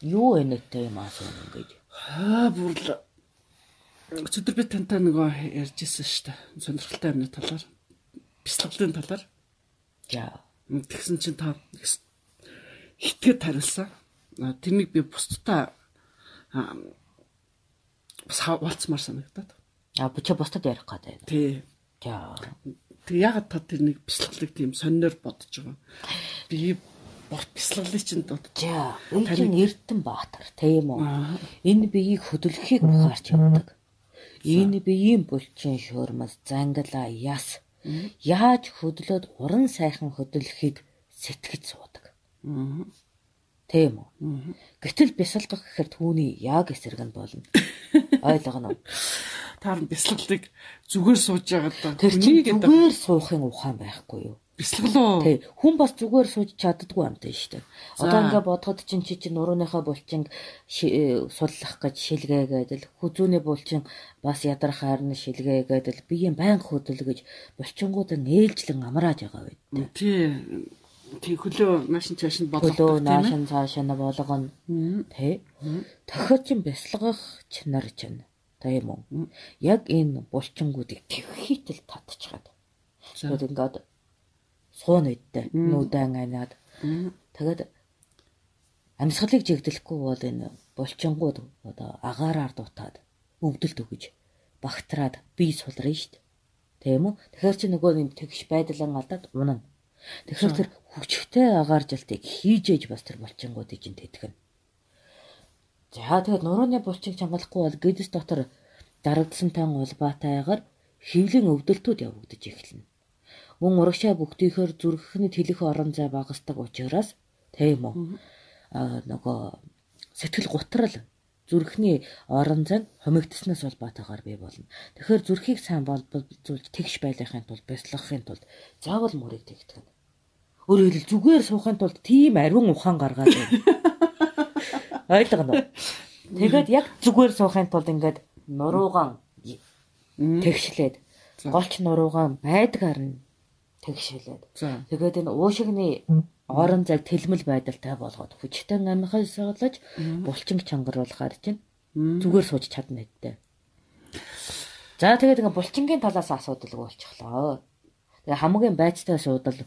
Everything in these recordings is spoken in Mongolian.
Юу энэтэй юм аа юм ингэж. Аа бүр л өчигдөр би тантай нөгөө ярьжсэн шүү дээ. Сонирхолтой юмны талаар. Бяцлаглалын талаар. За. Тэгсэн чинь та хитгэд хариулсан. Тэрнийг би бусдтай бас хаалцмаар санагдаад. А бичээ бусдад ярих гэдэг. Тий. За. Тэг ягаад та тэрнийг бяцлаглыг тийм сонноор бодож байгаа. Би борт бяцлаглыг чинь. За. Энэ Эрдэнэ Баатар тийм үү? Энэ биеийг хөдөлгөхийг ухаарч явдаг. Энэ биеийн булчин шуурмас зангала яс. Яаж хөдлөөд уран сайхан хөдөлгөхийг сэтгэж суудаг. Тийм үү? Гэтэл бясалгах гэхээр түүний яг эсрэг нь болно. Ойлгоно уу? Таар бясалгалыг зүгээр сууж байгаа да. Тэр чинь зүгээр суухын ухаан байхгүй юу? Бясалгалаа. Тий. Хүн бас зүгээр сууж чаддгүй амтай шүү дээ. Одоо ингээ бодоход чинь чи чи нурууныхаа булчин э, суллах гэж шилгээгээд л хүзүүний булчин бас ядрах харна шилгээгээд л биеийн баян хөдөлгөж булчингуудын ээлжлэн амрааж байгаа байд. Тий Тэг хөлөө наашин цааш нь болгох хөлөө наашин цааш нь болгоно. Тэ. Тохио чин бясалгах чинар чинь. Тийм үү? Яг энэ булчингуудыг твхийтэл татчихад. Тэгээд ингээд суун үдтэй нүдэн анаад. Тэгээд амьсгалыг жигдэлэхгүй бол энэ булчингууд одоо агаараар дутаад өвдөлт өгөж багтраад бие шүү дээ. Тийм үү? Тэгэхээр чи нөгөө юм тэгш байдлан алдаад унана. Тэгэхээр тэр хүчтэй агааржилтыг хийж ээж бас тэр булчингуудыг чинь тэтгэн. За тэгээд нурууны булчиг чангалахгүй бол гэдэс дотор дарагдсантай улбаатайгаар хөвлийн өвдөлтүүд явагдаж эхэлнэ. Мөн урагшаа бүгдийхөр зүрхэнд хэлэх орон зай багасдаг учраас тийм үү. Аа нөгөө сэтгэл гутрал зүрхний орон зай хомигдсанаас улбаатайгаар бий болно. Тэгэхээр зүрхийг сайн болболзуулж тэгш байлгахын тулд бяцлахын тулд заавал мөрийг тэгтгэн. Өөрөөр хэлбэл зүгээр суухын тулд тийм ариун ухаан гаргаад байна. Ойлгоно уу? Тэгээд яг зүгээр суухын тулд ингээд нуруугаан тэгшлээд голч нуруугаан байдгаар нь тэгшүүлээд. Тэгээд энэ уушигны орон зайг тэлмэл байдалтай болгоод хүчтэй амихаас суулж булчин чангаруулахаар чинь зүгээр сууж чадна гэдтэй. За тэгээд ингээ булчингийн талаас асуудалгүй болчихлоо. Тэгээ хамгийн байцтай суудал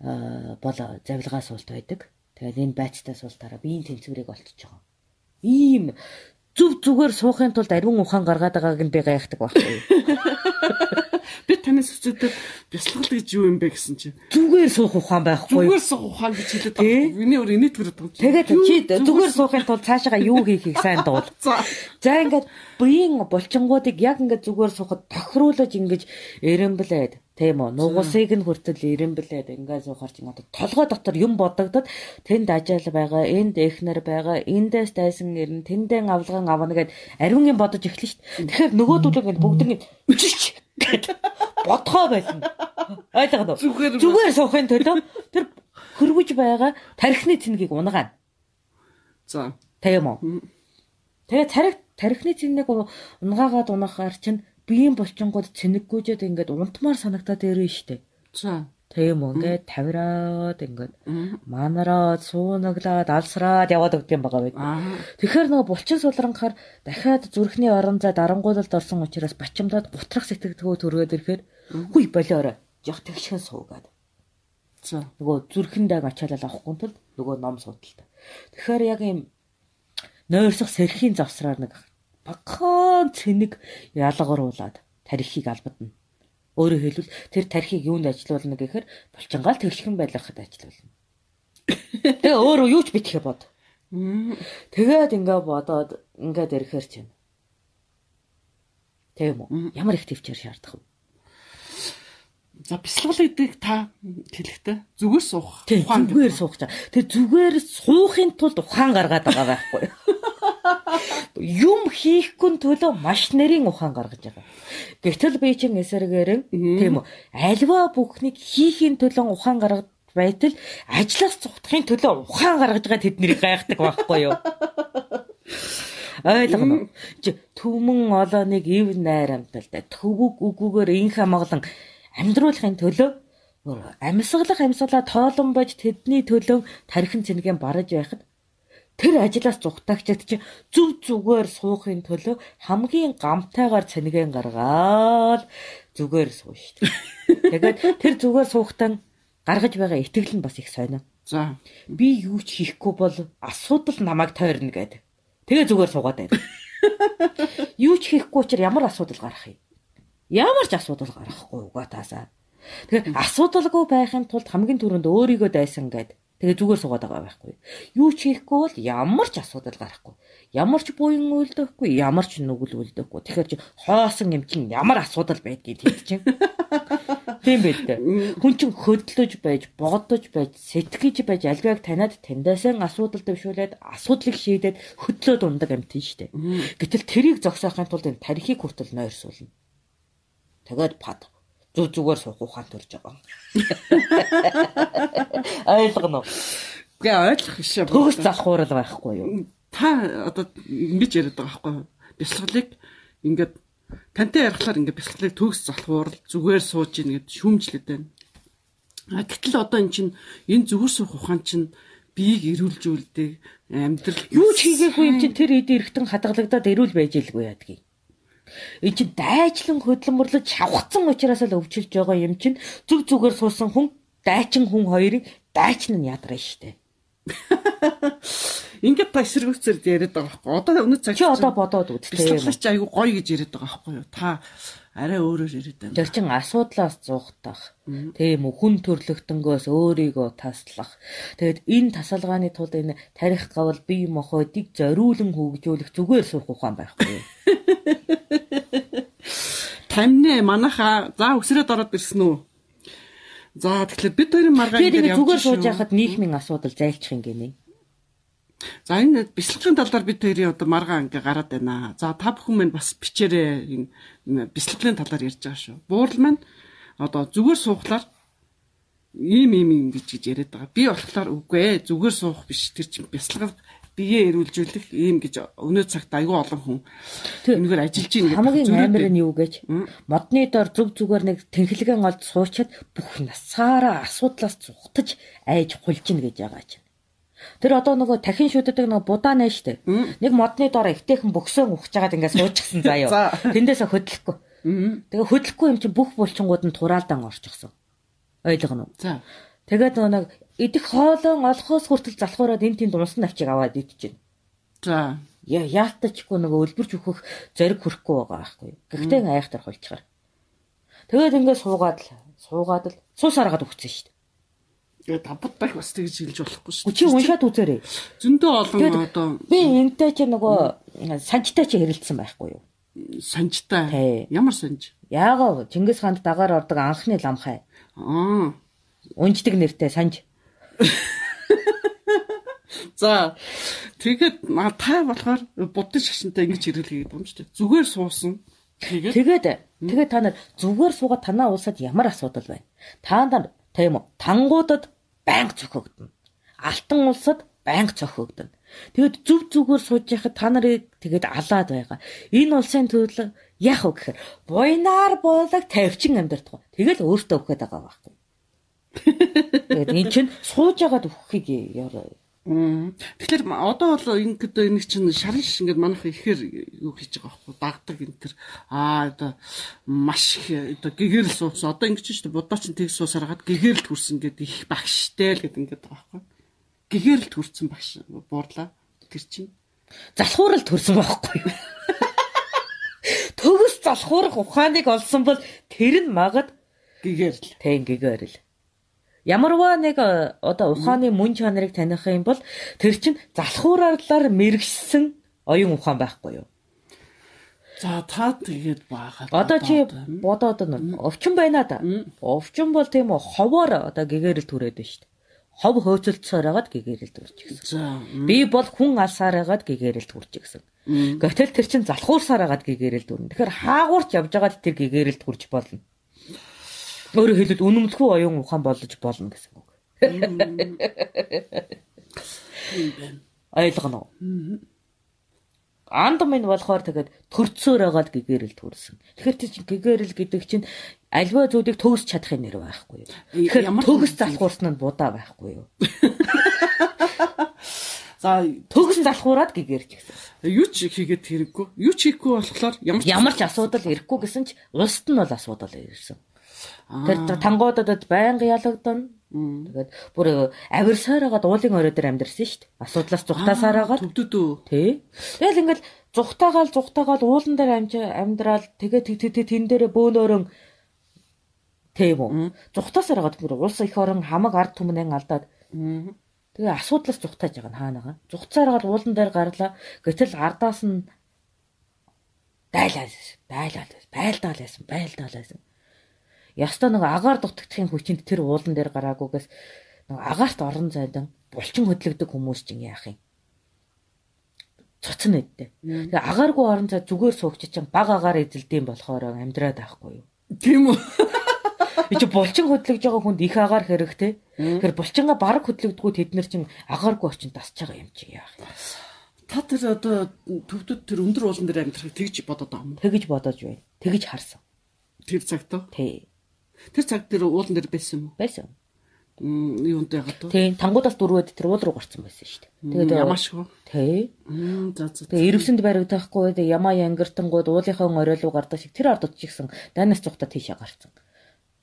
бол завилгаа суулт байдаг. Тэгээд энэ байцтай суултаараа биеийн тэнцвэрийг олтож байгаа. Ийм зүв зүгээр суухын тулд ариун ухаан гаргаад байгааг нь би гайхдаг байхгүй? Би танаас өчигдөр бясалгал гэж юу юм бэ гэсэн чинь зүгээр суух ухаан байхгүй? Зүгээр суух ухаан гэж хэлээд байгаа. Миний өөр инээд төрөд байгаа. Тэгээд чи зүгээр суухын тулд цаашаа юу хийхийг сайн дуул. За ингээд биеийн булчингуудыг яг ингээд зүгээр суухад тохируулж ингэж эренблээд Тийм үү. Нугасыг нь хүртэл ирэмблээд ингээд суухаар чинь одоо толгой дотор юм бодогдод тэнд ажил байгаа, энд эхнэр байгаа, эндээс дайсан ирнэ, тэндээ авлаган авна гэд ариун юм бодож эхлэн шүү дээ. Тэгэхээр нөгөөдүүлэг ингээд бүгд ингэ гэд бодгоо байна. Ойлгоод уу? Зүгээр суухын төлөө тэр хөрвөж байгаа тархины цэнгийг унгаана. За. Тийм үү. Тэгээ тарих тархины цэнийг унгаагаад унахаар чинь биеийн булчингууд цэнэггүйжээд ингээд унтмаар санагтаад ирэн штэ. За. Тийм үү ингээд тавираад ингээд манараад суунаглаад алсраад яваад өгд юм байгаа байд. Тэгэхээр нөгөө булчин сулрангахаар дахиад зүрхний орон зай дарангуулалд орсон учраас бачимдаад гутрах сэтгэлдгөө төрөөд ирэхээр хүй болоорой. Жох тэгшхэн суугаад. За. Нөгөө зүрхэндээ ачаалал авахгүй тул нөгөө ном судалтай. Тэгэхээр яг юм нойрсох сэрхийн завсраар нэг багахан цэник ялгаруулад тарихыг албадна. Өөрөөр хэлбэл тэр тарихыг юунд ажилуулна гэхээр булчингаал тэгшхэн байлгахад ажилуулна. Тэгээ өөрөө юу ч битгэе бод. Тэгээд ингээ бодоод ингээд ирэхэр чинь. Тийм үү? Ямар их төвчээр шаардах вэ? За бясалгал гэдэг та хэлэхдээ зүгээр суух. Ухаан зүгээр суух. Тэр зүгээр суухын тулд ухаан гаргаад байгаа байхгүй юу? юм хийхгүй төлөө маш нэрийн ухаан гаргаж байгаа. Гэтэл би чин эсэргээр тийм үү альва бүхнийг хийхийн төлөө ухаан гаргаж байтал ажлаас цухтахын төлөө ухаан гаргаж байгаа тэднийг гайхдаг байхгүй юу? Ойлгоно. Түмэн олооныг ив найр амталтай төвөг үгүүгээр инх хамгаалan амьдруулахын төлөө амьсгалах амьсгалаа тоолон бож тэдний төлөө тархин цэнгийн бараж байхад тэр ажлаас зүгтаагчд чинь зүв зүгээр суухын төлөө хамгийн гамтайгаар цэнэгэн гаргаад зүгээр суу шүү дээ. Тэгээд тэр зүгээр суухтаа гаргаж байгаа итгэл нь бас их сонио. За. Би юу ч хийхгүй бол асуудал намайг тойрно гэдэг. Тэгээ зүгээр суугаад байв. Юу ч хийхгүй учраас ямар асуудал гарах юм? Ямар ч асуудал гарахгүй угаа таасаа. Тэгээ асуудалгүй байхын тулд хамгийн түрүүнд өөрийгөө дайсан гэдэг Тэгээ зүгээр суугаад байгаа байхгүй. Юу ч хийхгүй бол ямар ч асуудал гарахгүй. Ямар ч буян үйлдэхгүй, ямар ч нүгэл үйлдэхгүй. Тэгэхээр чи хоосон юм чин ямар асуудал байдгийг хэд чин. Тийм байд. Хүн чин хөдлөж байж, бодож байж, сэтгэж байж альваг таниад таньдаасан асуудал дэвшүүлээд асуудлыг шийдээд хөдлөөд ундаг амтэн штэ. Гэтэл тэрийг зогсоохын тулд энэ тарихыг хүртэл нойрсуулна. Тэгээд пад зүг зүгээр суух ухаан төрж байгаа. Ойлгоно уу? Гэ ойлгох биш. Төгс залхуурал байхгүй юу? Та одоо ингэж яриад байгаа байхгүй юу? Бясалгалыг ингээд тантай ярихлаар ингээд бясалгалыг төгс залхуурал зүгээр сууж ийн гэд шүүмжлээд байна. А гэтэл одоо эн чинь энэ зүгээр суух ухаан чинь биеийг эрүүлжүүлдэг амьдрал юу ч хийгээгүй юм чинь тэр хэд эрэхтэн хадгалагдаад эрүүл байж илгүй яадгийг. Энэ чинь дайчлан хөдлөмөрлөж шавхцсан учраас л өвчилж байгаа юм чинь зүг зүгээр суусан хүн дайчин хүн хоёрыг дайчин нь ядраа штэ. Ингээд та эсэргүүцээр яриад байгаа байхгүй. Одоо өнөө цаг чи одоо бодоод үз тээ. Бяцлах чи айгу гоё гэж яриад байгаа байхгүй юу? Та арай өөрөөр яриад байна. Тэр чин асуудлаас зуухтах. Тийм үү хүн төрлөختөнгөөс өөрийгөө таслах. Тэгэд энэ тасалгааны тулд энэ тарих гавал бие махбодыг зориулан хөгжүүлэх зүгээр суух ухаан байхгүй юу? Тамны манаха за өсрөөд ороод ирсэн үү? За тэгэхээр бид хоёрын маргаан дээр явж зүгээр сууж яхад нийгмийн асуудал зайлчих юм гинэ. За энэ бясалгын талаар бид хоёрын одоо маргаан ингээ гараад байна. За та бүхэн минь бас бичээрээ энэ бясалгын талаар ярьж байгаа шүү. Буурал маань одоо зүгээр суухлаар ийм ийм юм гэж гэж яриад байгаа. Би болохоор үгүй ээ зүгээр суух биш тэр чинь бясалгал биеэ эрүүлжүүлэх ийм гэж өнөө цагт аюу олон хүн энэгээр ажиллаж ийн хамгийн амар нь юу гэж модны дор зүг зүгээр нэг тэнхлэгэн олд суучаад бүх насаараа асуудлаас зүхтаж айж хулжина гэж байгаа чинь. Тэр одоо нөгөө дахин шүтдэг нөгөө будаа нэ штэ. Нэг модны дор ихтэйхэн бөксөө ухаж байгаад ингээд суучихсан заяа. Тэндээсээ хөдлөхгүй. Тэгээ хөдлөхгүй юм чи бүх булчингууд нь турaalдан орчихсон. Ойлгоно уу? За. Тэгээд нэг идэх хоолон олохоос хүртэл залхуураад энэ тийм унсан навчиг аваад байна. За. Я яалтачгүй нөгөө өлбөрч өөхөх зориг хүрхгүй байгаа байхгүй. Гэхдээ айхтар холчгаар. Тэгээд ингээд суугаад л суугаад л суус аргаад өгсөн шүү дээ. Тэгээд давбат байх бас тэгж хэлж болохгүй шүү. Чи уншаад үзээрэй. Зөндөө олон одоо би энтэй чи нөгөө санжтай чи хэрэлдсэн байхгүй юу? Санжтай. Ямар санж? Яагаа Чингис хаанд дагаар ордог анхны ламхай. Аа. Унждаг нэртэй санж. За тэгээд та болохоор буддын шашинтай ингэж хэрэглэгээд юм шүү дээ. Зүгээр суусан. Тэгээд тэгээд тэгээд та нар зүгээр суугаад танаа улсад ямар асуудал байна? Та нар тийм үү? Тангуудад байнга цохогдно. Алтан улсад байнга цохогдно. Тэгэд зүв зүгээр сууж яхад та нарыг тэгээд алаад байгаа. Энэ улсын төлөө яах вэ гэхээр буйнаар болог тавьчин амьдрах. Тэгэл өөртөө өгöd байгаа байхгүй. Тэгээд эн чинь сууж байгаад өгөхийг яруу. Тэгэхээр одоо бол ингэдэ энэ чинь шарын шиш ингээд манайх ихээр юу хийж байгаа байхгүй дагдаг энэ төр. Аа одоо маш их одоо гэгэрл суусан. Одоо ингэ чинь шүү дээ будаа чинь тэг суусараад гэгэрл төрсөн гэдэг их багштай л гэдэг ингээд байгаа байхгүй. Гэгэрл төрсэн багш буурлаа. Тэр чинь. Залхуурал төрсөн байхгүй. Юу төгс залхуурах ухааныг олсон бол тэр нь магад гэгэрл тэг гэгэрл Ямарваа нэг э, одоо ухааны мөн чанарыг таних юм бол тэр чинь залхуурарлаар мэрэгсэн оюун ухаан байхгүй юу? За та тэгээд баагаад одоо чи бодоод нь овчин байна да. Овчин бол тийм үү ховоор одоо гэгэрэл түрээд байна шүү дээ. Хов хөөцөлдсөөр хагаад гэгэрэл төрж гисэн. За би бол хүн алсаар хагаад гэгэрэл төрж гисэн. Гэтэл тэр чин залхуурсаар хагаад гэгэрэл дүрнэ. Тэгэхээр хаагуурч явж байгаад тэр гэгэрэл төрж болно. Өөрөөр хэлбэл үнэмлэхүй оюун ухаан болж болно гэсэн үг. Ойлгоно уу? Анд минь болохоор тэгээд төрцөөр байгаад гэгэрэл төрсөн. Тэгэхээр тийч гэгэрэл гэдэг чинь альва зүйлийг төгс чадахын нэр байхгүй юу? Тэгэхээр төгс залхуурсан нь будаа байхгүй юу? За төгс залхуураад гэгэрч гэсэн. юу ч хийгээд хэрэггүй. Юу ч хийхгүй болохоор ямар Ямар ч асуудал ирэхгүй гэсэн ч улсад нь бол асуудал ирсэн. Тэр тангуудад байнга ялагдана. Тэгээд бүр авирсаар хагаад уулын орой дээр амьдэрсэн шүү дээ. Асуудлаас зүхтаасаар хагаад төвдөдөө. тий. Тэгэл ингээл зүхтаагаал зүхтаагаал уулан дээр амьдрал тэгээ тэг тэг тэг тэн дээрээ бөөнөөрөн тийм үү. Зүхтаасаар хагаад бүр улс их орон хамаг ард түмнэн алдаад тэгээ асуудлаас зүхтааж байгаа нь хаанаага. Зүхтсаар хагаад уулан дээр гарлаа. Гэтэл ардаас нь дайлаа дайлаа байлдаал байсан байлдаал байсан. Ястаа нэг агаар дутагдахын хүчинд тэр уулан дээр гараагүйгээс нэг агаарт орон зайдан булчин хөдлөгдөг хүмүүс чинь яах юм? Цоцсон нэдтэй. Тэгээ агааргүй орон зай зүгээр суугч чинь баг агаар эзэлдэм болохоор амьдраад байхгүй юу? Тийм үү? Чи булчин хөдлөж байгаа хүнд их агаар хэрэгтэй. Тэгэхээр булчингаа бараг хөдлөгдгүү тэд нар чинь агааргүй орчин тасч байгаа юм чи яах юм? Та тэр одоо төвдөд тэр өндөр уулан дээр амьдрахыг тэгж бодоод байгаа юм. Тэгэж бодож байна. Тэгэж харсан. Тэр цагт? Тий. Тэр цаг тэр уулан дээр байсан юм уу? Байсан. Мм юунд ягаад вэ? Тий. Тангуудаас дөрвөөд тэр уул руу гарцсан байсан шүү дээ. Тэгээд ямаашгүй. Тий. Мм за за. Тэгээ ирвсэнд баригдахгүй тэгээ ямаа янгартангууд уулынхаа орой руу гардаг шиг тэр ард утчихсан дайнаас цухта тийшээ гарцсан.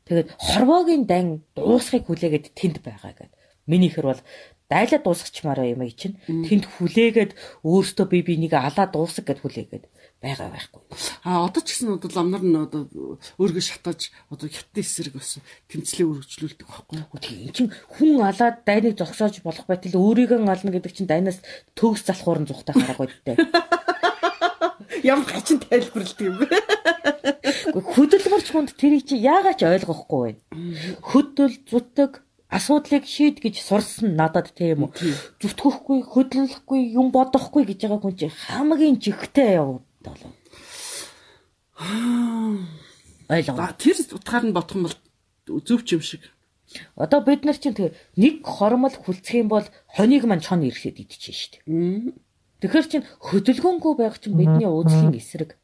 Тэгээд хорвоогийн дан дуусхыг хүлээгээд тэнд байгаа гэд. Минийхэр бол дайлаа дуусгачмаар юм чинь тэнд хүлээгээд өөртөө би бинийг алаа дуусгах гэд хүлээгээд байгаа байхгүй. А одоо ч гэсэн одоо ламнар нь одоо өөргөө шатаж одоо хятад эсрэг бас тэмцлээ өргөжлүүлдэг байхгүй? Тийм чин хүн алаад дайныг зогсоож болох байтал өөрийгөө ална гэдэг чинь дайнаас төгс залхуурн зүхтэй хараагүй дээ. Ямар хачин тайлбарлалт юм бэ? Хөдөлмөрч хүнд тэрийг чи яагаад ч ойлгохгүй байна. Хөдөл зүтг асуудлыг шийд гэж сурсан надад тийм үү. Зүтгэхгүй, хөдлөхгүй, юм бодохгүй гэж байгаа хүн чи хамгийн жигтэй явагдал. Ойлгоо. Тэр утгаар нь бодох юм бол зөв ч юм шиг. Одоо бид нар чинь тэг нэг хормол хүлцэх юм бол хоныг маань чон ирэхэд идчихэж штт. Тэгэхээр чин хөдөлгөөнгүй байх чинь бидний ууцлын эсрэг.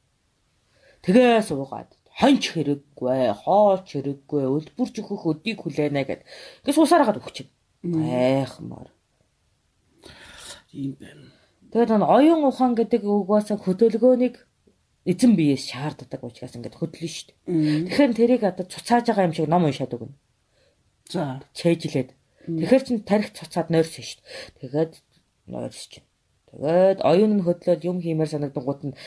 Тэгээ суугаад хонч хэрэггүй, хооч хэрэггүй, өлбөрч өгөх өдийг хүлээнэ гэд. Ингээ суусараад өгч чинь. Айхмаар. Тийм байна. Тэгээд н оюун ухаан гэдэг үгээс хөдөлгөөнийг эзэн биеэс шаарддаг учраас ингээд хөдлөн шүү дээ. Тэгэхээр тэрийг одоо цуцааж байгаа юм шиг ном уншаад өгнө. За. Чэйжлээд. Тэгэхээр чин тарих цуцаад нойрсон шүү дээ. Тэгээд нойрс чинь. Тэгээд оюун нь хөдлөөд юм хиймээр санагдангууд нь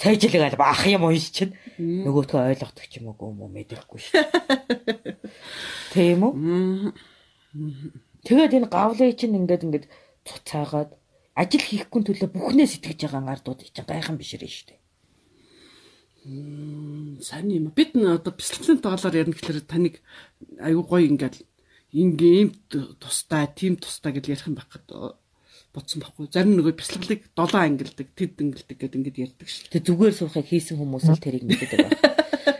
цайжилгаал баах юм унш чинь нөгөөтгөө ойлгодог ч юм уу юм мэдэхгүй шүү. Тийм үү? Тэгээд энэ гавлыг чинь ингээд ингээд цуцаагаад ажил хийхгүй төлөө бүхнээ сэтгэж байгаа ардууд чинь гайхан бишрээ шүү дээ. Сайн юм. Бид н одоо бяцлаглалын тоглоор ярих гэхээр таныг аюу гой ингээд ингээм тустай, тим тустай гэж ярих юм байх гэдэг бодсон байхгүй. Зарим нөгөө бяцлаглалыг 7 ангилдаг, тэд ангилдаг гэдэг ингээд ярьдаг шүү. Тэг зүгээр суухыг хийсэн хүмүүс л тэрийг мэддэг байна.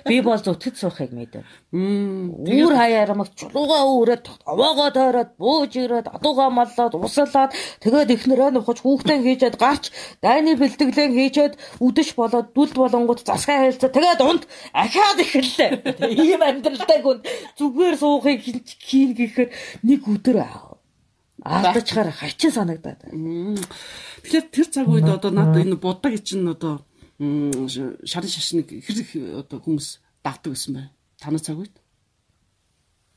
Би бол зөвтөд суухыг мэдв. Үүр хаяарамаг чулуугаа өөрөөд овоогоо тойроод бууж ирээд адуугаа маллаад усалаад тэгээд ихнэрээ нухаж хүүхдээ хийжээд гарч дайны бэлтгэлэн хийжээд үдэш болоод дүлд болонгууд засгаа хэлцээ тэгээд унд ахаад эхэллээ. Ийм амьдралтай гүн зүгээр суухыг хийн гэхээр нэг өдөр алдачаар хачин санагдаад. Тэгэхээр тэр цаг үед одоо надад энэ будаг чинь одоо шарын шашныг хэр одоо хүмүүс давтаг гэсэн бай. Танай цаг үед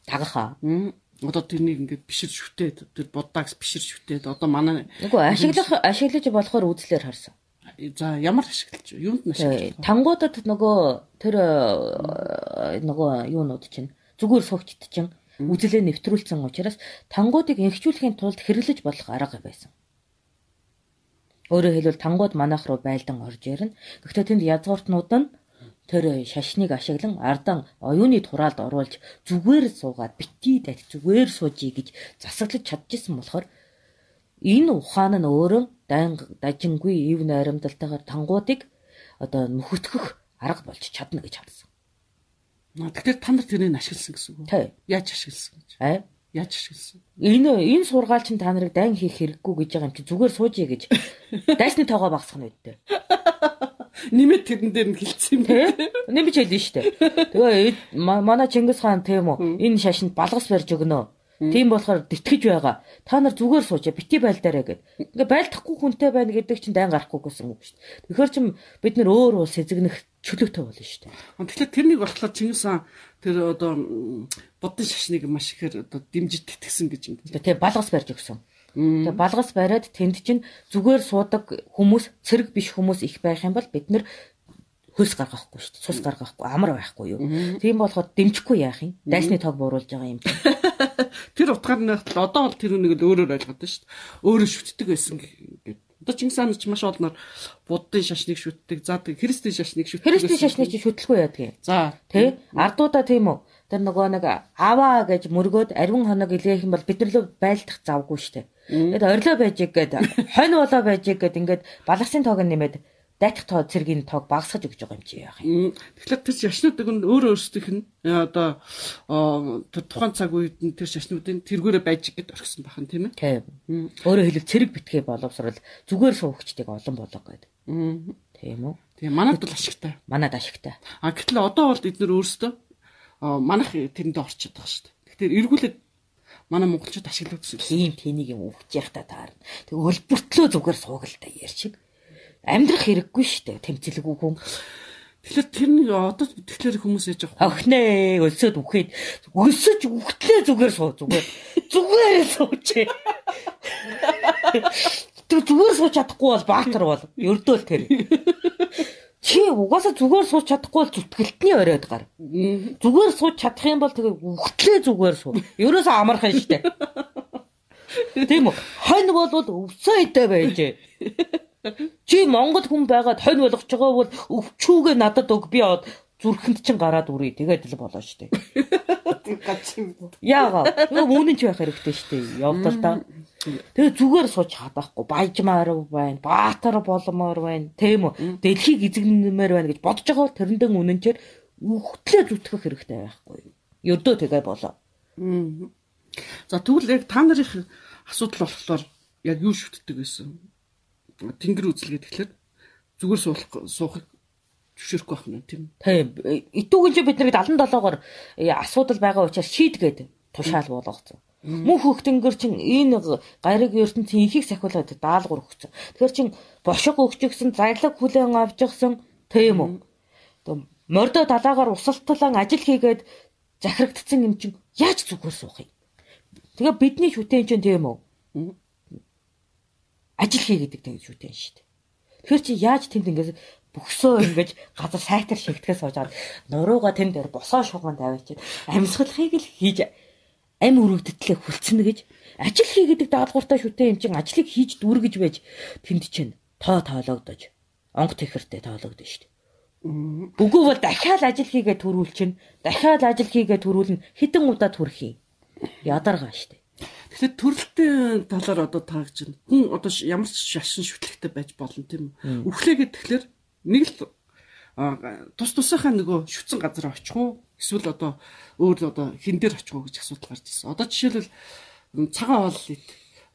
тагаха. Одоо тэрнийг ингээд бишир шүтээд тэр будаагс бишир шүтээд одоо манай Үгүй ашиглах ашиглаж болохоор үзлэр харсан. За ямар ашиглаж юунд нь ашиглаж? Тангуудад нөгөө тэр нөгөө юунууд чинь зүгээр суугчд чинь үзлээ нэвтрүүлсэн учраас тангуудыг инхжүүлэхийн тулд хэрэглэж болох арга байсан. Өөрөөр хэлбэл тангууд манайх руу байлдан орж ирнэ. Гэхдээ тэнд язгууртнууд нь тэр шашныг ашиглан ардан оюуны тураалд оруулж зүгээр суугаад битгий дат зүгээр суужий гэж засаглаж чадчихсан болохоор энэ ухаан нь өөрөө дайн дажингүй ив найрамдалтайгаар тангуудыг одоо нөхөтгөх арга болж чадна гэж харсан. Тэгэхээр та нар тэрийг ашигласан гэсэн үг үү? Яаж ашигласан гэж? Аа Яаж ашигласан? Энэ энэ сургаал чинь та нарыг дайн хийх хэрэггүй гэж байгаа юм чи зүгээр суужий гэж дайсны тоогоо багсах нь үүдтэй. Нэмээд тэрэн дээр нь хилцсэн юм тий. Нэмж хэлнэ штэ. Тэгээ манай Чингис хаан тийм үү энэ шашинд балгас барьж өгнө. Тийм болохоор тэтгэж байгаа. Та нар зүгээр сууж бити байлдаарэ гэд. Ингээ байлдахгүй хүнтэй байна гэдэг чинь дайн гарахгүй гэсэн үг шүү дээ. Тэгэхээр чим бид нэр өөр уус эзэгнэх чөлөөтэй болно шүү дээ. Тэгэхээр тэрнийг болохоор Чингис хаан тэр одоо буддын шашныг маш ихээр одоо дэмжиж тэтгсэн гэж юм. Тэгээ балгас барьж өгсөн. Тэгээ балгас бариад тэнд чинь зүгээр суудаг хүмүүс, цэрэг биш хүмүүс их байх юм бол бид нэр хөлс гаргахгүй шүү дээ. Цус гаргахгүй, амар байхгүй юу. Тийм болохоор дэмжихгүй яах юм? Дайсны тоог бууруулж байгаа юм. Тэр утгаар нь одоо бол тэр үнийг л өөрөөр ойлгоод шүү дээ. Өөрөө шүтдэг байсан гэдэг. Одоо Чингис хаан ч маш олноор буддын шашныг шүтдэг, за христийн шашныг шүтдэг. Христийн шашныг чи шүтлгүй яадаг. За тий ардуудаа тийм үү. Тэр нөгөө нэг аваа гэж мөргөөд ариун хоног илгээх юм бол бид нар л байлдах завгүй шүү дээ. Тэгээд орилоо байж гээд хонь болоо байж гээд ингээд балгасын тоог нэмээд дайх тоо цэргийн тоог багасгаж өгч байгаа юм чи яах юм. Тэгэхээр тэр шашнуудыг нь өөр өөрсдийнх нь э, одоо тэр тухайн цаг үед нь тэр шашнуудын тэргүүрээ байж гэд орхисон бахан тийм ээ. Тийм. Өөрөөр хэлбэл цэрэг битгий боловсрал зүгээр суугчдыг олон болоо гэдэг. Тийм үү? Тийм манайд бол ашигтай. Манайд ашигтай. А гэтэл одоо бол эдгээр өөрсдөө манайх тэрэндээ орчод байгаа шүү дээ. Тэгэхээр эргүүлээд манай монголчууд ашиглагдсан. Тийм тэнийг юм өгч явах та таарна. Тэг өлбөртлөө зүгээр суугалтай ярьчиг амьдрах хэрэггүй шүү дээ тэмцэлгүй хүн. Тэгэхээр тэр нэг одоо тэгэхээр хүмүүс яаж авах вэ? Охнээ өлсөд үхээд өлсөж үхтлээ зүгээр суу зүгээр. Зүгээр суучээ. Тэг зүгээр сууж чадахгүй бол баатар бол ердөөл тэр. Чи угаасаа зүгээр сууж чадахгүй бол зүтгэлтний оройд гар. Зүгээр сууж чадах юм бол тэгээ үхтлээ зүгээр суу. Ерөөсөө амархан штэ. Тийм үү? Хонь бол өвсөө идэ байжээ. Чи Монгол хүн байгаад хонь болгож байгаа бол өвчүүгээ надад өг би аваад зүрхэнд чин гараад үрий. Тэгээд л болоо штэ. Яагаа. Нөгөө үнэн ч байх хэрэгтэй штэ. Явдал та. Тэгээ зүгээр сууж чадахгүй. Баяжмаар байна. Баатар боломоор байна. Тийм үү? Дэлхийг эзэгнэмээр байна гэж бодож байгаа тэрэндэн үнэнчээр үхтлээ зүтгэх хэрэгтэй байхгүй. Ёдөө тэгээ болоо. За тэгвэл яг та нарын асуудал болохоор яг юу шүтдэг байсан? Тэнгэр үзэлгээд тэгэхээр зүгээр суух суухыг зөвшөөрөхгүй байх нь тийм. Тийм. Итүүгэн чи бид нарыг 77-оор э, асуудал байгаа учраас шийдгээд тушаал болгоцсон. Мөнх хөх тэнгэр чин энэ гариг ертөнцийн ихийг сахиулаад даалгавар өгсөн. Тэгэхээр чин бошиг өгчихсэн, зарлаг хүлэн авч явсан тийм үү? Мордо далаагаар усалталан ажил хийгээд захирагдсан юм чин яаж зүгээр суух юм? Тэгээ бидний шүтэн чин тийм үү? Ажил хий гэдэг тийм шүтэн шүү дээ. Тэгэхээр чи яаж тэнд ингэж бөхсөө ингэж газар сайтар шигтгэхээс хойж нурууга тэнд дээр босоо шугам тавиачаад амьсгалахыг л хийж ам өрөвдөтлөө хүлцэнэ гэж ажил хий гэдэг даалгавартай шүтэн юм чин ажлыг хийж дүүргэж байж тэнд чинь тоо тоологдож онг тэхэртэй тоологдсон шүү дээ. Үгүй бол дахиад ажил хийгээ төрүүл чинь дахиад ажил хийгээ төрүүлнэ хідэн удаа төрөх юм. Ядаргаа шүү дээ. Тэгэхээр төрөлтийн талаар одоо таагж байна. Хүн одоо ямар ч шашин шүтлэгтэй байж болно тийм үү? Үхлээгээд тэгэхээр нэг л тус тусынхаа нөгөө шүтсэн газар очих уу? Эсвэл одоо өөр одоо хин дээр очих уу гэж асуудал гарч ирсэн. Одоо жишээлбэл цагаан хоол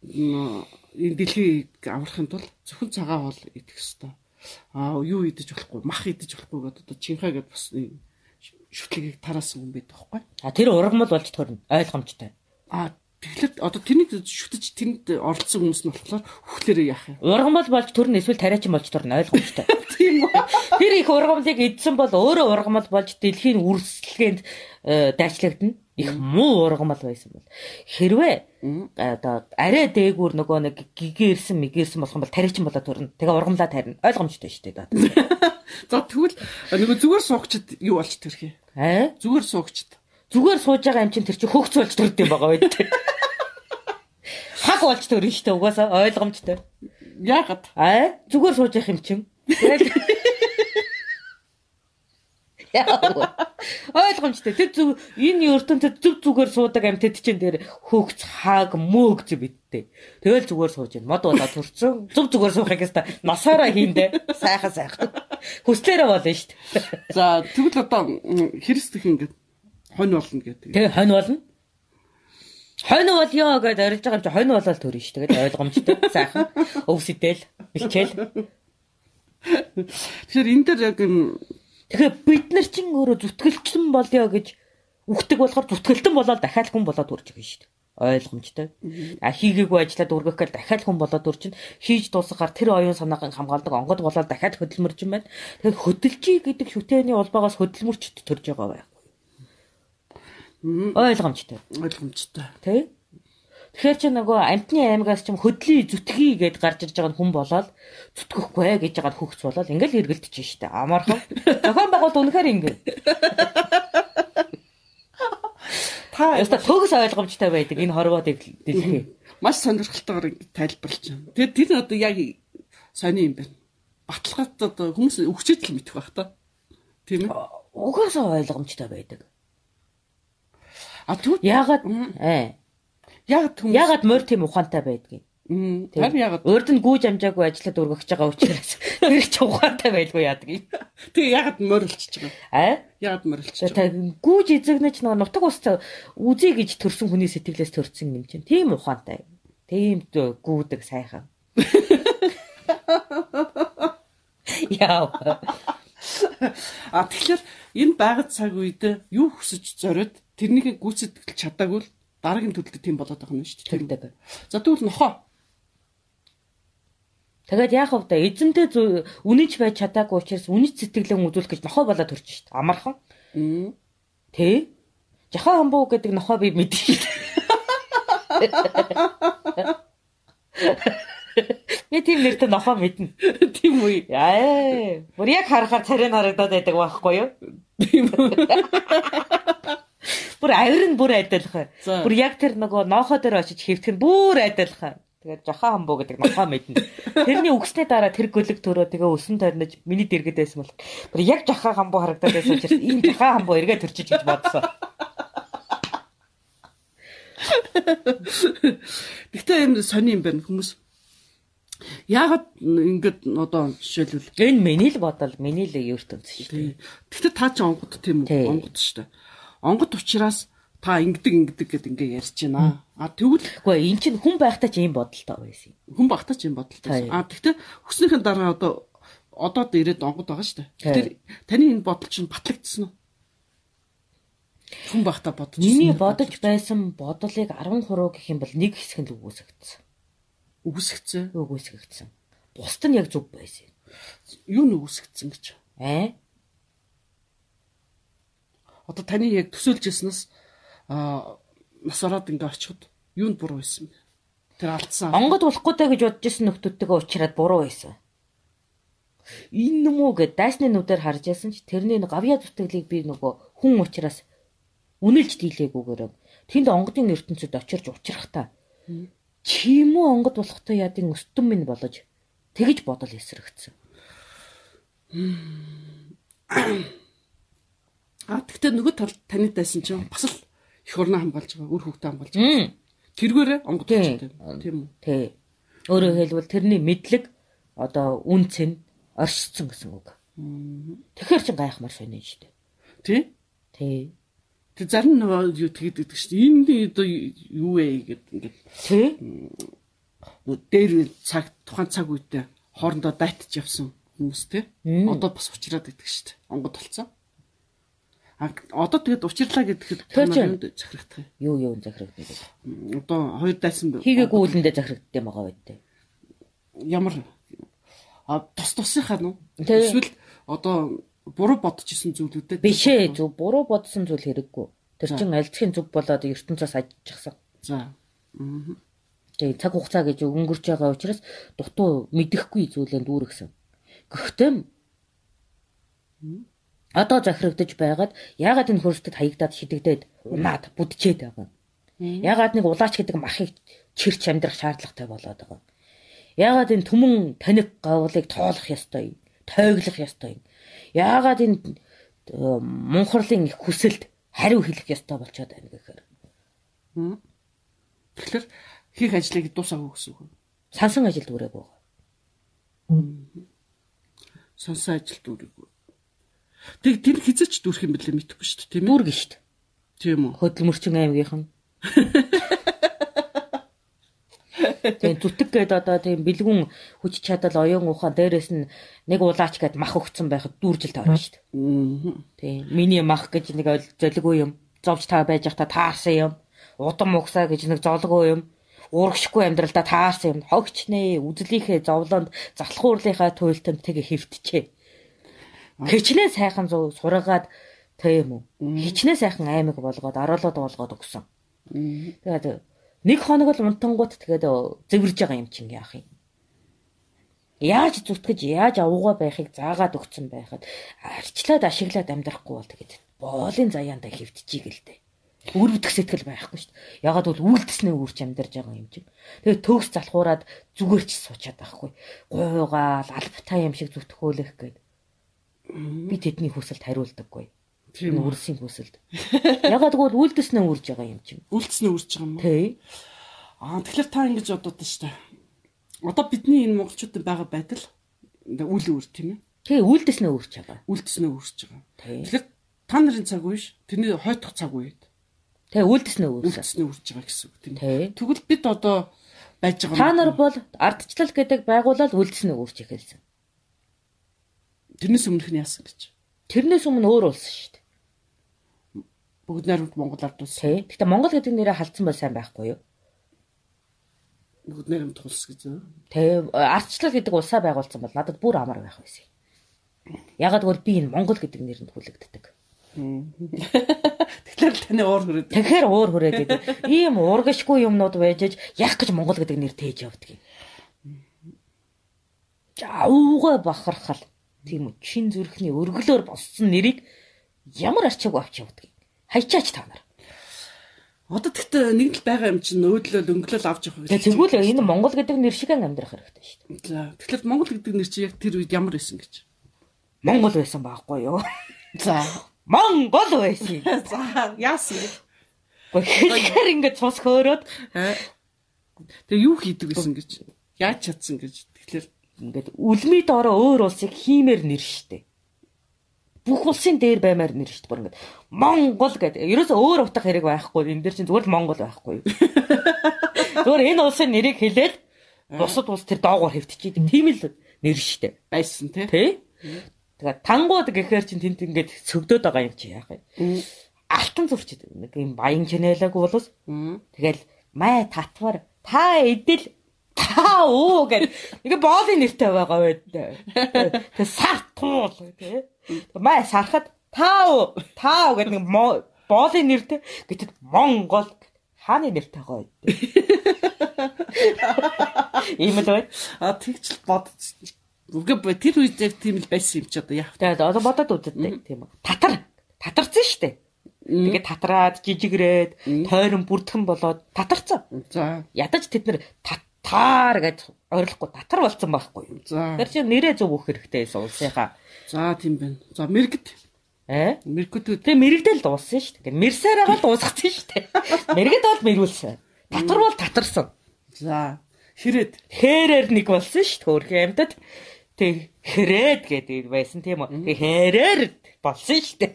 энэ дэлхийг аврахын тулд зөвхөн цагаан хоол идэх ёстой. Аа юу идэж болохгүй, мах идэж болохгүй гэдэг одоо чинхаа гэдээ бас шүтлгийг тараасан юм байдаг байхгүй? А тэр ургамал болж төрнө ойлгомжтой. А Тэгэхээр одоо тэрнийг шүтэж тэнд оролцсон хүмүүс нь болохоор хөхлөөрөө яах юм? Ургамал болж төрн эсвэл тариачин болж төрн ойлгомжтой. Тийм үү? Тэр их ургамлыг эдсэн бол өөрөө ургамал болж дэлхийн үрсэлгээнд э, дайчлагдана. Их муу ургамал байсан бол хэрвээ одоо арай дээгүүр нөгөө нэг гигээрсэн мигээрсэн болох юм бол тариачин болоод төрнө. Тэгээ ургамлаа тарина. Ойлгомжтой шүү дээ. За тэгвэл нөгөө зүгээр суугчд юу болж төрх юм? Аа? Зүгээр суугчд зүгээр сууж байгаа юм чинь тэр чинь хөгц болж төрд юм байгаа байд. Хаг болж төрнө шүү дээ угаасаа ойлгомжтой. Яагаад? Аа зүгээр сууж явах юм чинь. Ойлгомжтой. Тэр зүг энэ ертөнцид зүг зүгээр суудаг амьтад чинь тэр хөгц хааг мөөг зү биттэй. Тэгэл зүгээр сууж байна. Мод болоо төрцөн. Зүг зүгээр суухыг яста носоороо хийндэ. Сайхан сайхан. Хүслээрээ болно шүү дээ. За тэгвэл одоо Христх ингээд хонь болно гэдэг. Тэгээ хонь болно. Хонь болё гэдээ орилж байгаа юм чи хонь болоод төрнө шүү. Тэгээд ойлгомжтой. Сайхан. Өвсөдөл, бэлчээл. Тэгэхээр энэ дээр яг юм Тэгэхээр бид нар чин өөрөө зүтгэлчэн болё гэж үхдэг болохоор зүтгэлтэн болоод дахиад хүн болоод үрж байгаа шүү дээ. ойлгомжтой. А хийгээгүй ажиллаад өргөх гэл дахиад хүн болоод үрчин хийж дуусгахаар тэр оюун санааг хамгаалдаг онгод болоод дахиад хөдөлмөрж юм байна. Тэгэхээр хөдөлжий гэдэг шүтээний улбаагаас хөдөлмөрчд төрж байгаа байхгүй. Ойлгомжтой. Ойлгомжтой. Тэ? Тэгэхээр чи нөгөө амтны аймагаас ч юм хөдлийн зүтгий гэд гарч ирж байгаа хүн болоод зүтгэхгүй гэж байгаа хөгц болоод ингээл эргэлдэж штэ. Амархан. Зохион байгуулалт үнэхээр ингэ. Та яста төгс ойлгомжтой байдаг энэ хорвоодыг дэлхий. Маш сонирхолтойгоор тайлбарлаж байна. Тэгээд тэр одоо яг сони юм байна. Баталгаад одоо хүмүүс өгчөөд л мэдэх байх та. Тийм ээ. Угаасаа ойлгомжтой байдаг. А түр яагаад аа яг хүмүүс яагаад морь тийм ухаантай байдгийг. Тэр яг Урд нь гүүж амжаагүй ажиллаад өргөж байгаа учраас тэр ч ухаантай байлгүй яадаг юм. тэг яг морилчж байгаа. Аа? Яг морилчж Та гүүж эзэгнэж нөгөө нутаг ус үзье гэж төрсэн хүний сэтгэлээс төрсэн юм чинь. Тийм ухаантай. Тийм гүүдэг сайхан. Яа. А тэгэхээр энэ байгаад цаг үед юу хүсэж зориод тэрнийг гүйцэтгэж чадаагүй л дараагийн төлөлд тийм болоод байгаа юм шүү дээ. Тэгдэг. За тэгвэл нохоо Тэгээд яах вэ? Эзэмтэй үнийч байж чадаагүй учраас үнийч сэтгэлэн үзүүлэх гэж нохоо болоод төрж шít. Амархан. Тэ? Жахан хамбуу гэдэг нохоо би мэдээ. Би тийм нэртэй нохоо мэднэ. тийм үе. Аа. Бүр яг харахаар царай харагдаад байдаг байхгүй юу? Тийм. Бүр авир нь бүр. За. Бүр яг тэр нөгөө ноохоо дээр очиж хэвтгэн бүр адилхан. Тэгээд жахан хамбуу гэдэг нохоо мэднэ. Тэрний үгснээ дараа тэр гөлөг төрөө тэгээ өсөн тойрнож миний дэргэд байсан бол бүр яг жахан хамбуу харагдаад байсан учраас ийм жахан хамбуу эргээ төрчих гэж бодсон. Гэхдээ юм сони юм байна хүмүүс. Яагаад ингэж одоо жишээлбэл Энэ миний л бодол, миний л ертөнц шүү дээ. Гэхдээ та ч онгод тийм Тий. үү? Онгод шүү дээ. Онгод учраас та ингэдэг ингэдэг гэд ингээ ярьж байна. А тэгвэл Гэхдээ эн чинь хүн байхдаа ч ийм бодолтой байсан. юм. хүн багтаа ч юм бодолтой. Тий. А тэгвэл хүснийхэн дараа одоо одоо д ирээд онгод байгаа шүү дээ. Тэгэхээр таны энэ бодол чинь батлагдсан уу? Хүн багтаа бодож Миний ирсэн үү? бодож байсан бодлыг 13 гэх юм бол нэг хэсэг нь л үгүйсгдсэн. үгүйсгцээ. Үгүйсгдсэн. Бусд нь яг зөв байсан. Юу нь үгүйсгцэн гэж. Аа? Одоо таны яг төсөөлж яснаас а нас ороод ингээ очиход юу нь буруу байсан бэ? Тэр алдсан. Онгод болохгүй даа гэж бодож исэн нөхдүүдтэйгээ уулзраад буруу байсан. Энэ юм уу гэд дайсны нүдээр харж ясан ч тэрний гавья зүтгэлийг би нөгөө хүн уучраас үнэлж дийлээгүйгээр тэнд онгодын ертөнцид очирч учрах та. Чимүү онгод болохтой ядын өстөн минь болж тэгж бодол эсрэгцэн. А тэгтээ нөгөө тал таны дайсан чинь бас л их орноо хамгаалж байгаа, үр хөвгтөө хамгаалж байгаа. Мм. Тэргээрээ болчихсон тийм үү? Тий. Өөрөөр хэлбэл тэрний мэдлэг одоо үнц нь оршсон гэсэн үг. Тэгэхээр чин гайхмаар сонио шүү дээ. Тий? Тий. Тэг зарим нөгөө юу тэгэд гэдэг чинь энэ одоо юу вэ гэд ингээд Тий. дээр цаг тухайн цаг үедээ хоорондоо дайтж явсан хүмүүс тий. Одоо бас учраад идэх шүү дээ. Онгод болцсон. Одоо тэгэд учирлаа чинь- юунд захирагдах Юу юу захирагддаг. юм. Одоо хоёр дайсан бай- Хийгээгүй үлэндээ захирагддаг юм байгаа байдтэй. ямар а тус тусынхаа? Тий. Эсвэл одоо буруу бодож исэн зүйлүүдэд Биш ээ зөв буруу бодсон зүйл хэрэггүй. Тэр чин альцхийн зүг болоод ертөнцөөс ажчихсан. За. Тэгээ цаг хугацаа гэж өнгөрч байгаа учраас дутуу мэдэхгүй зүйлээ дүүргсэн. Гэхдээ одоо захирагдаж байгаад ягаад энэ хөрсдөд хаягдаад шидэгдээд унаад бүдчээд байгаа. Ягаад нэг улаач гэдэг махыг чирч амьдрах шаардлагатай болоод байгаа. Ягаад энэ түмэн таник гавлыг тоолох ёстой юм. Тойглох ёстой юм. Ягаад энэ мунхарлын их хүсэлд хариу хэлэх ёстой болчиход байна гэхээр. Тэгэхээр хийх ажлыг дуусаагүй гэсэн үг. Сансан ажил байгаа. Сонсон ажил дүүрэггүй. Тэг тэр хизэж дүүрэх юм бэлээ мэдэхгүй шүү дээ тийм ээ. Дүүргэн шүү дээ. Тийм үү. Хөдөлмөрчин аймгийнхан. Тэгээ зүтг гээд одоо тийм бэлгүн хүч чадал оюун ухаан дээрэс нь нэг улаач гээд мах өгцөн байхад дүүржил таарна шүү дээ. Аа. Тийм миний мах гэж нэг ойл золигүй юм. Зовж та байж та таарсан юм. удам угсаа гэж нэг золгоо юм урагшгүй амьдралдаа таарсан юм хогчнээ үзлийнхээ зовлонд залхуурлынхаа туйлтанд тэгээ хэвтчээ. Хичнээн сайхан зов сураагаад тийм үү. Хичнээн сайхан аймаг болгоод оруулаад болгоод өгсөн. Тэгээд нэг хоног л унтангууд тэгээд зэвэрж байгаа юм чинь яах юм. Яаж зүтгэж яаж авууга байхыг заагаад өгсөн байхад арчлаад ашиглаад амьдрахгүй бол тэгээд боолын заяанда хэвтчихийг л дээ. Үр бүтэх сэтгэл байхгүй шүү дээ. Ягаад бол үйлдэснээ үрч амьдарж байгаа юм чинь. Тэгээд төгс залхуураад зүгээр ч суучаад байхгүй. Гуйгаал албатай юм шиг зүтгөөлөх гээд. Би тэдний хүсэлд хариулдаггүй. Тийм үрсийн хүсэлд. Ягаад гэвэл үйлдэснээ үрж байгаа юм чинь. Үйлдэснээ үрж байгаа юм уу? Тий. Аа тэгэхээр та ингэж нь шүү дээ. Одоо бидний энэ монголчуудын байгаа байдал үйл үр тийм ээ. Тий, үйлдэснээ үрж байгаа. Үйлдэснээ үрж байгаа. Тэгэхээр та нарын цаг үе ш. Тэрний хойдох цаг үе. Тэгээ үйлдэснээ үрж. Үйлдэснээ үрж байгаа гэсэн үг тийм ээ. Тэгвэл бид одоо байж байгаа Та нар бол ардчлал гэдэг байгууллал үйлдэснээ үрж эхэлсэн. Тэрнээс өмнөх нь яасан гэж. Тэрнээс өмнө өөр улс шүү дээ. Бүгд найрамд Монгол ард улс. Гэтэ Монгол гэдэг нэрээ халдсан бол сайн байхгүй юу? бүгд нэрмд тулс гэж. Тэг ардчлал гэдэг улсаа байгуулсан бол надад бүр амар байх байсан. Ягаад гэвэл би энэ Монгол гэдэг нэрэнд хүлэгддэг. Тэгэхээр таны уур хүрээд. Тэгэхээр уур хүрээд идэв. Ийм урагшгүй юмнууд байж яах гэж Монгол гэдэг нэр тээж явдаг юм. Жаавга бахархал тийм үү чин зүрхний өргөлөөр боссон нэрийг ямар арчаагүй авч явдаг юм. Хайчаач та нар. Одоо тэгтээ нэг л байгаа юм чинь өөдлөл өнгөлөл авч явах гэж. Тэгвэл энэ Монгол гэдэг нэр шиг амьдрах хэрэгтэй шүү дээ. За тэгэхээр Монгол гэдэг нэр чинь яг тэр үед ямар байсан гэж? Монгол байсан байхгүй юу? За Монгол байсан. За яасан гэж. Гэхдээ ингээд цус хөөрөөд Тэгээ юу хийдэг гэсэн гэж. Яаж чадсан гэж. Тэгэхээр ингээд үлмий доороо өөр улсыг хиймээр нэр штэ бүх улсын дээр баймаар нэр дээ. Бүр ингээд Монгол гэдэг. Ерөөсөө өөр утга хэрэг байхгүй. Энэ дээр чинь зүгээр л Монгол байхгүй? Зүгээр энэ улсын нэрийг хэлээд бусад улс тэр доогоор хэвтчихийдэг. Тийм л нэр дээ. Байсан тий. Тий? Тэгээ тангууд гэхээр чинь тэнд ингээд сөгдөөд байгаа юм чи яах вэ? Алтан зурчид нэг юм баян чэнэлэг болос. Тэгэл май татвар та эдэл та уу гэх нэг боолын нэртэй байгаа байд. Тэг сар туул тий. Маа сарахад таа таа гэдэг нэг боолын нэртэй гэтэл Монгол хааны нэртэй гоё. Ийм л бай. А тэгч л бод. Үгүй тэр үед яг тийм л байсан юм чи одоо яах вэ? Одоо бодоод үздэг тийм үү. Татар татарсан шүү дээ. Тэгээд татраад жижигрээд тойрон бүрдхэн болоод татарсан. За. Ядаж тэд нар таар гэж ойрлохгүй татар болсон байхгүй юу. Тэр чинь нэрээ зөв өгөх хэрэгтэй байсан улсынхаа. За тийм байна. За мэрэгд. Э? Мэрэгүүд тэг мэрэгдэл дууссан шүү дээ. Мэрсараагаа дуусгацсан шүү дээ. Мэрэгд бол мэрүүлсэн. Татар бол татарсан. За. Хэрээд. Хэрээр нэг болсон шүү дээ. Хөрхи амьтад. Тэг хэрээд гэдэг байсан тийм үү. Тэг хэрээр болсон шүү дээ.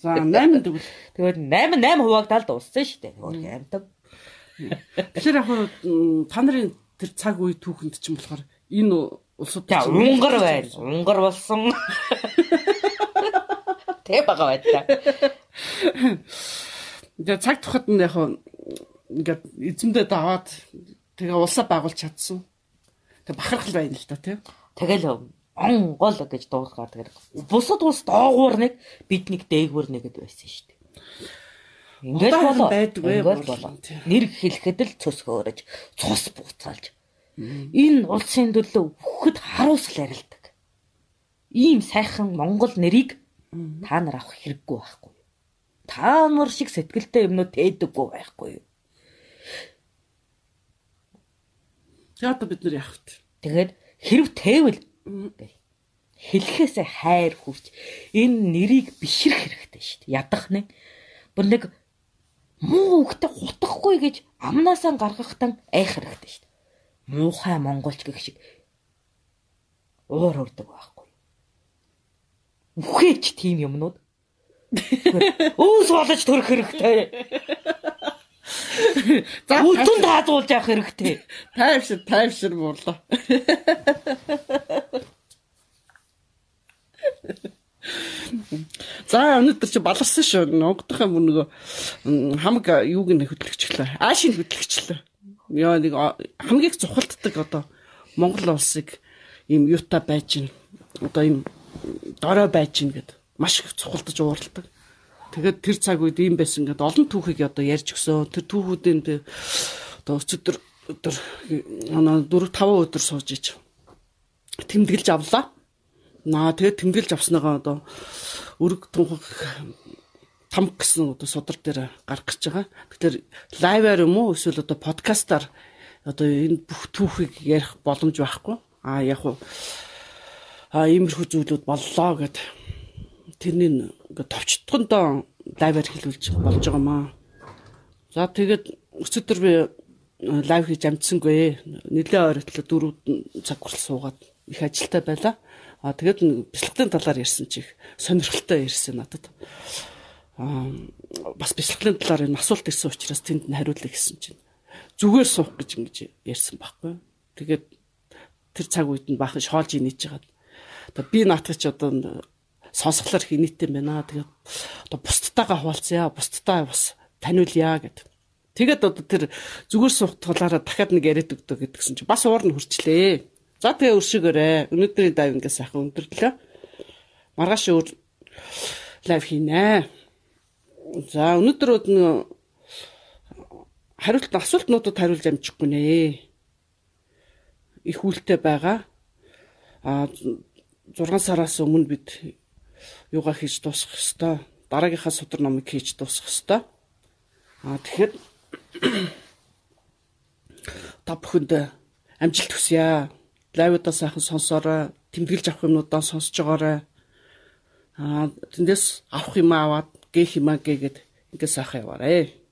За 8 тэгвэл. Тэгээд 8 8 хуваагдаад дууссан шүү дээ. Хөрхи амьтад. Тэгэхээр яг та нарын тэр цаг үе түүхэнд чинь болохоор энэ улсууд за унгар байна. Унгар болсон. Тэ бага байта. Тэгээ цаг тухайд нь яг ингээд эзэмдээ даваад тэгээ улсаа байгуулж чадсан. Тэг бахархал байна л да тий. Тэгэл онгол гэж дуургаар тэгээд бусад улс доогуур нэг бид нэг дээгүүр нэг гэд байсан шүү дээ. Ингээд болоо. Ингээд болоо. Нэр хэлэхэд л цус хөөрөж, цус буцаалж. Энэ улсын төлөө бүхэд харуусл арилдаг. Ийм сайхан Монгол нэрийг та нар авах хэрэггүй байхгүй? Та нар шиг сэтгэлтэй юмнууд тээдэггүй байхгүй? Тэгээд бид нар яах вэ? Тэгээд хэрв тээвэл хэлэхээсээ хайр хүрч энэ нэрийг бишрэх хэрэгтэй шүү дээ. Ядах нэг. Бүр нэг муу хөхтэй хутахгүй гэж амнаасаа гаргахтан айх хэрэгтэй шүү дээ. Муухай монголч гэх шиг уур урдаг байхгүй. Үхээч тийм юмнууд. Өөс болж төрөх хэрэгтэй. За үтэн таадуулж явах хэрэгтэй. Тайвшир тайвшир муурлаа. За өнөөдөр чи баларсан шүү. Онгодох юм нөгөө хамаг юуг нь хөдлөгчлөө. Аашийн хөдлөгчлөө. Яа нэг хамгийн цухалддаг одоо Монгол улсыг ийм юута байж гин одоо ийм дорой байж гин гэд маш их цухалдаж уурладаг. Тэгээд тэр цаг үед ийм байсан гэд олон түүхийг одоо ярьж өгсөн. Тэр түүхүүдийн одоо өчигдөр өдөр оноо 4 5 өдөр сууж ич тэмдэглэж авлаа. Наа тэгээд тэмдэглэж авсныгаа одоо өрг тунхаг там гэсэн одоо судар дээр гарах гэж байгаа. Тэгэхээр лайваар юм уу эсвэл одоо подкастаар одоо энэ бүх түүхийг ярих боломж байхгүй. А яг уу а иймэрхүү зүйлүүд боллоо гэд тэрний ингээд товчтгондоо лайваар хэлүүлж болж байгаамаа. За тэгээд өчигдөр би лайв хийж амжсангүй. Нилээ ойролцоо 4 цаг хүртэл суугаад их ажилтаа байла. А тэгээд бяцлаглалын талаар ярьсан чи их сонирхолтой ярьсан надад. Аа бас бяцлаглалын талаар энэ асуулт ирсэн учраас тэнд нь хариулъя гэсэн чинь зүгээр суух гэж ингэж ярьсан байхгүй. Тэгээд тэр цаг үед нь баахан шоолж инеж жагаад. Одоо би наатах чи одоо сонсголоор хинийтэй байна. Тэгээд одоо бусдтайгаа хуваалцъя. Бусдтай бас таниулъя гэдэг. Тэгээд одоо тэр зүгээр суух талаараа дахиад нэг яриад өгдөө гэдгсэн чи бас уур нь хурчлээ. За тэгээ өршөөгөөрэй. Өнөөдрийн дайв ингээ сайхан өндөрлөө. Маргааш өөр лайв хийнэ. За өнөөдөр нэг хариулт асуултнуудад хариулж амжихгүй нэ. Их үлтэй байгаа. А 6 сараас өмнө бид юугаа хийж дуусгах хэвээр дараагийнхаа судар номыг хийж дуусгах хэвээр. А тэгэхээр та бүхэнд амжилт хүсье лайвуудаа сайхан сонсоорой, тэмдэглэж авах юмнуудаа сонсож байгаарай. Аа тэндээс авах юм аваад гээх юм аа гээгээд ингээд сайхан яваарэ.